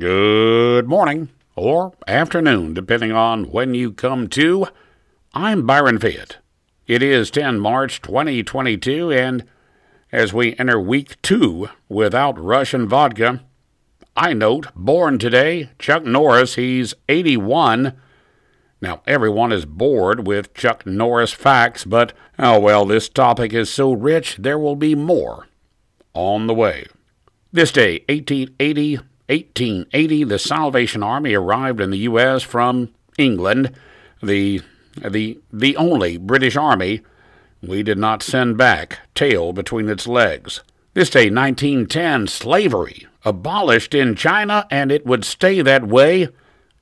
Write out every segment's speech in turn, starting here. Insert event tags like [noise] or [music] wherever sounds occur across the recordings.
Good morning or afternoon, depending on when you come to. I'm Byron Fayette. It is 10 March 2022, and as we enter week two without Russian vodka, I note, born today, Chuck Norris, he's 81. Now, everyone is bored with Chuck Norris facts, but, oh well, this topic is so rich, there will be more on the way. This day, 1880, 1880, the Salvation Army arrived in the U.S. from England, the, the, the only British army we did not send back, tail between its legs. This day, 1910, slavery abolished in China, and it would stay that way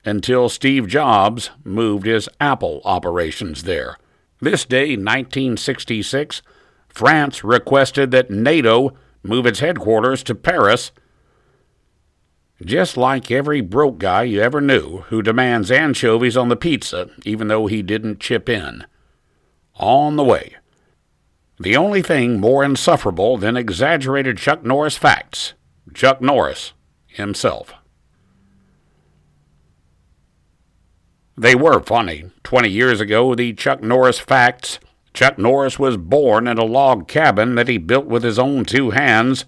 until Steve Jobs moved his Apple operations there. This day, 1966, France requested that NATO move its headquarters to Paris just like every broke guy you ever knew who demands anchovies on the pizza even though he didn't chip in. On the way. The only thing more insufferable than exaggerated Chuck Norris facts, Chuck Norris himself. They were funny. Twenty years ago, the Chuck Norris facts. Chuck Norris was born in a log cabin that he built with his own two hands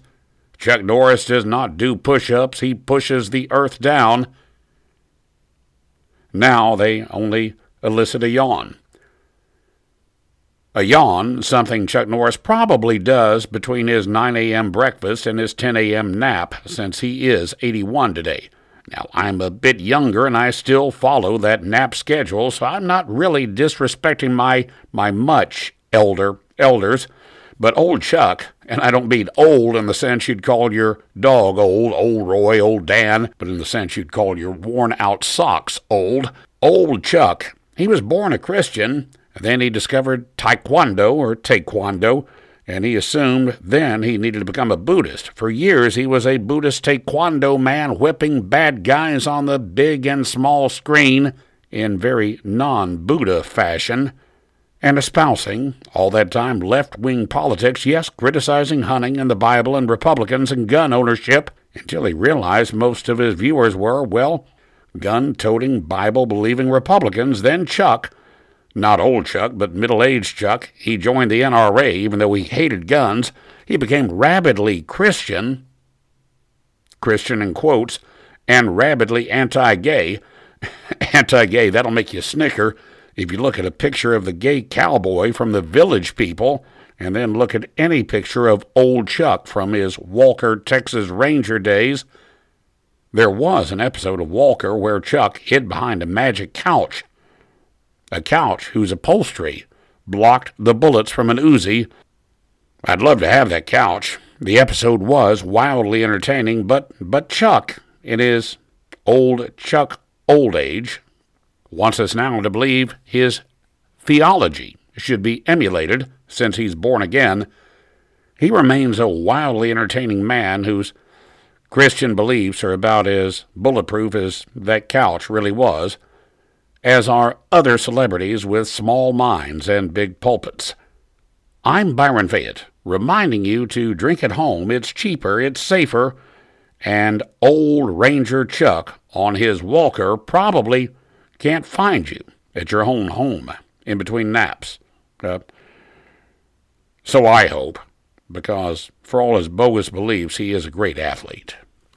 Chuck Norris does not do push ups, he pushes the earth down. Now they only elicit a yawn. A yawn, something Chuck Norris probably does between his 9 a.m. breakfast and his 10 a.m. nap, since he is 81 today. Now, I'm a bit younger and I still follow that nap schedule, so I'm not really disrespecting my, my much elder elders. But old Chuck, and I don't mean old in the sense you'd call your dog old, old Roy, old Dan, but in the sense you'd call your worn out socks old. Old Chuck, he was born a Christian, then he discovered Taekwondo or Taekwondo, and he assumed then he needed to become a Buddhist. For years he was a Buddhist Taekwondo man whipping bad guys on the big and small screen in very non Buddha fashion and espousing, all that time, left wing politics, yes, criticizing hunting and the Bible and Republicans and gun ownership, until he realized most of his viewers were, well, gun toting, Bible believing Republicans. Then Chuck, not old Chuck, but middle aged Chuck, he joined the NRA even though he hated guns. He became rabidly Christian, Christian in quotes, and rabidly anti gay. [laughs] anti gay, that'll make you snicker. If you look at a picture of the gay cowboy from the Village People, and then look at any picture of Old Chuck from his Walker, Texas Ranger days, there was an episode of Walker where Chuck hid behind a magic couch. A couch whose upholstery blocked the bullets from an Uzi. I'd love to have that couch. The episode was wildly entertaining, but but Chuck, in his old Chuck old age, wants us now to believe his theology should be emulated since he's born again. He remains a wildly entertaining man whose Christian beliefs are about as bulletproof as that couch really was, as are other celebrities with small minds and big pulpits. I'm Byron Fayette, reminding you to drink at home. It's cheaper, it's safer, and old Ranger Chuck on his walker probably can't find you at your own home in between naps. Uh, so I hope, because for all his bogus beliefs, he is a great athlete.